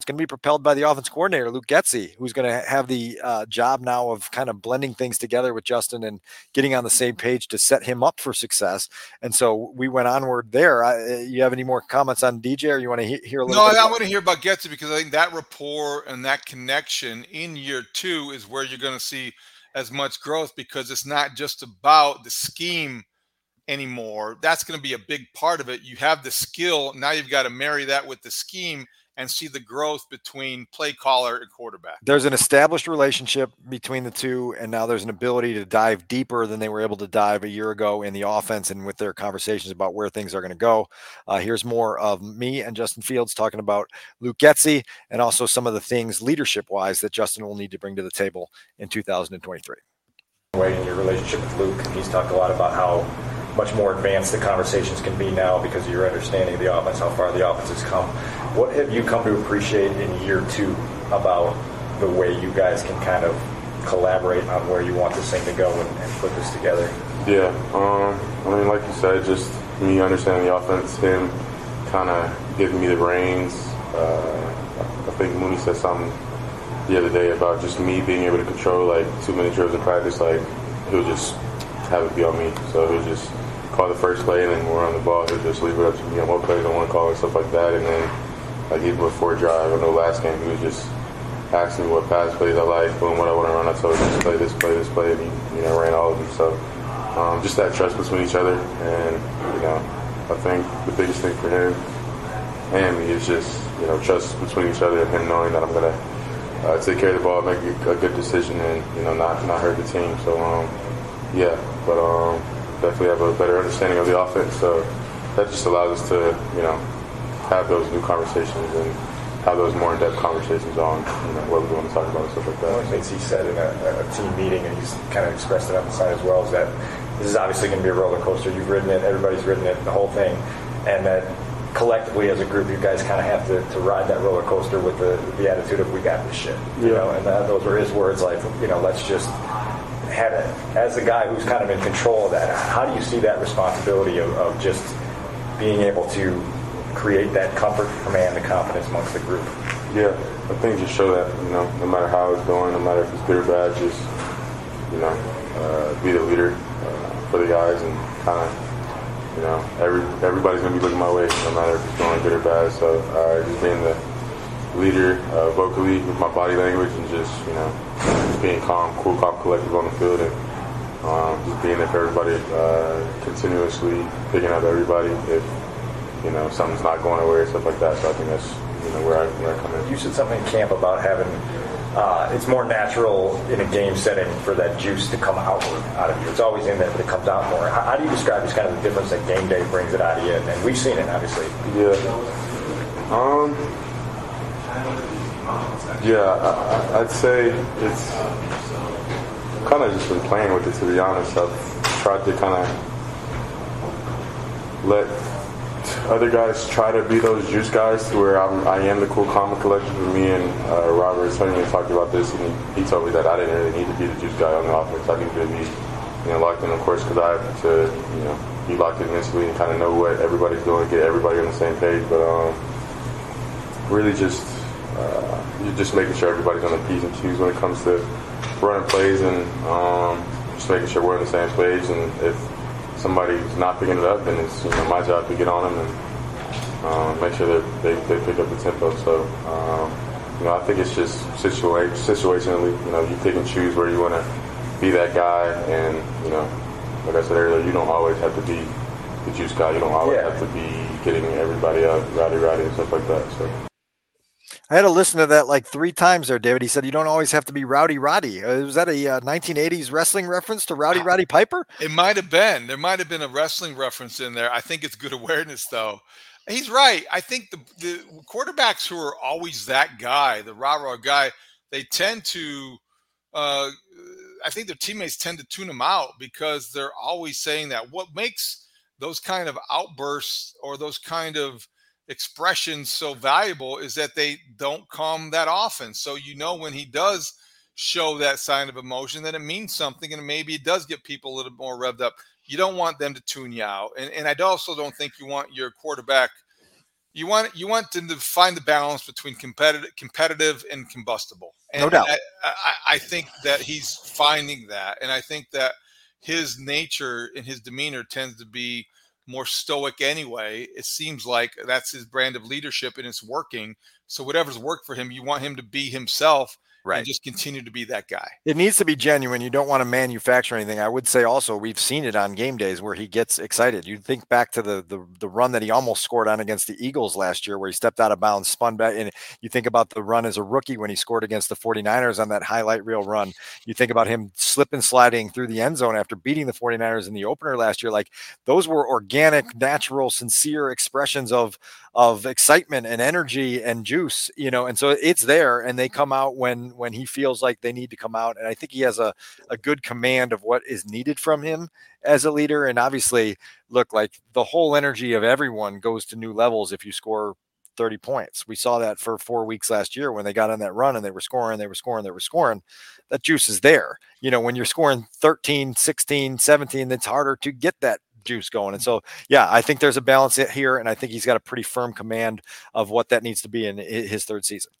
It's going to be propelled by the offense coordinator, Luke Getsy, who's going to have the uh, job now of kind of blending things together with Justin and getting on the same page to set him up for success. And so we went onward there. I, you have any more comments on DJ, or you want to he- hear a little? No, I want to hear about Getsy because I think that rapport and that connection in year two is where you're going to see as much growth because it's not just about the scheme anymore. That's going to be a big part of it. You have the skill. Now you've got to marry that with the scheme and see the growth between play caller and quarterback. There's an established relationship between the two, and now there's an ability to dive deeper than they were able to dive a year ago in the offense and with their conversations about where things are going to go. Uh, here's more of me and Justin Fields talking about Luke Getsy and also some of the things leadership wise that Justin will need to bring to the table in 2023. way in your relationship with Luke. He's talked a lot about how much more advanced the conversations can be now because of your understanding of the offense, how far the offense has come. What have you come to appreciate in year two about the way you guys can kind of collaborate on where you want this thing to go and, and put this together? Yeah, um, I mean, like you said, just me understanding the offense, him kind of giving me the reins. Uh, I think Mooney said something the other day about just me being able to control like two minute drills in practice. Like he'll just have it be on me, so he'll just call the first play, and then we're on the ball, he'll just leave it up to me on what plays I want to call and stuff like that. And then like even before drive, I know last game he was just asking what pass plays I like, boom, what I want to run. I told him this play, this play, this play, and he you know ran all of them. So um, just that trust between each other, and you know I think the biggest thing for him and me is just you know trust between each other and him knowing that I'm gonna uh, take care of the ball, make a good decision, and you know not not hurt the team. So um, yeah, but um, definitely have a better understanding of the offense. So that just allows us to you know have those new conversations and have those more in-depth conversations on you know what we want to talk about and stuff like that. One of the things he said in a, a team meeting, and he's kind of expressed it on the side as well, is that this is obviously going to be a roller coaster. You've ridden it, everybody's ridden it, the whole thing, and that collectively as a group, you guys kind of have to, to ride that roller coaster with the, the attitude of we got this shit, you Yeah. know. And that, those were his words, like you know, let's just have it. As the guy who's kind of in control of that, how do you see that responsibility of, of just being able to create that comfort, command, and confidence amongst the group? Yeah, I think just show that you know no matter how it's going, no matter if it's good or bad, just you know uh, be the leader uh, for the guys and kind of you know every everybody's gonna be looking my way, no matter if it's going good or bad. So uh, just being the leader uh, vocally with my body language and just you know just being calm, cool, calm, collective on the field and. Um, just being there for everybody, uh, continuously picking up everybody if you know something's not going away or stuff like that. So I think that's you know where I where I come in. You said something in camp about having uh, it's more natural in a game setting for that juice to come outward out of you. It's always in there, but it comes out more. How, how do you describe this kind of the difference that game day brings it out of you? And, and we've seen it, obviously. Yeah. Um. Yeah, I, I'd say it's kind of just been playing with it. To be honest, I've tried to kind of let other guys try to be those juice guys where I'm, I am the cool, comic and collected. Me and uh, Robert Sonny talked about this, and he, told me that I didn't really need to be the juice guy on the offense. I needed to be, you know, locked in, of course, because I have to, you know, be locked in mentally and kind of know what everybody's doing, get everybody on the same page. But um, really, just uh, just making sure everybody's on the p's and q's when it comes to running plays and um, just making sure we're on the same page. And if somebody's not picking it up, then it's you know my job to get on them and um, make sure that they, they pick up the tempo. So um, you know I think it's just situa- situationally. You know you pick and choose where you want to be that guy, and you know like I said earlier, you don't always have to be the juice guy. You don't always Yeah. have to be getting everybody out, rowdy, rowdy, and stuff like that. So. I had to listen to that like three times there, David. He said you don't always have to be Rowdy Roddy. Uh, was that a uh, 1980s wrestling reference to Rowdy Roddy Piper? It might have been. There might have been a wrestling reference in there. I think it's good awareness, though. He's right. I think the, the quarterbacks who are always that guy, the rah rah guy, they tend to, uh, I think their teammates tend to tune them out because they're always saying that. What makes those kind of outbursts or those kind of expressions so valuable is that they don't come that often. So you know when he does show that sign of emotion, that it means something, and maybe it does get people a little more revved up. You don't want them to tune you out, and and I also don't think you want your quarterback. You want you want them to find the balance between competitive, competitive and combustible. And No doubt. I, I, I think that he's finding that, and I think that his nature and his demeanor tends to be more stoic anyway. It seems like that's his brand of leadership and it's working. So whatever's worked for him, you want him to be himself and just continue to be that guy. It needs to be genuine. You don't want to manufacture anything. I would say also we've seen it on game days where he gets excited. You think back to the, the the run that he almost scored on against the Eagles last year where he stepped out of bounds, spun back and you think about the run as a rookie when he scored against the 49ers on that highlight reel run. You think about him slipping sliding through the end zone after beating the 49ers in the opener last year. Like those were organic, natural, sincere expressions of of excitement and energy and juice, you know, and so it's there and they mm-hmm. come out when when he feels like they need to come out. And I think he has a, a good command of what is needed from him as a leader. And obviously, look, like the whole energy of everyone goes to new levels if you score 30 points. We saw that for four weeks last year when they got on that run and they were scoring, they were scoring, they were scoring. That juice is there. You know, when you're scoring 13, 16, 17, it's harder to get that juice going. And so, yeah, I think there's a balance here, and I think he's got a pretty firm command of what that needs to be in his third season.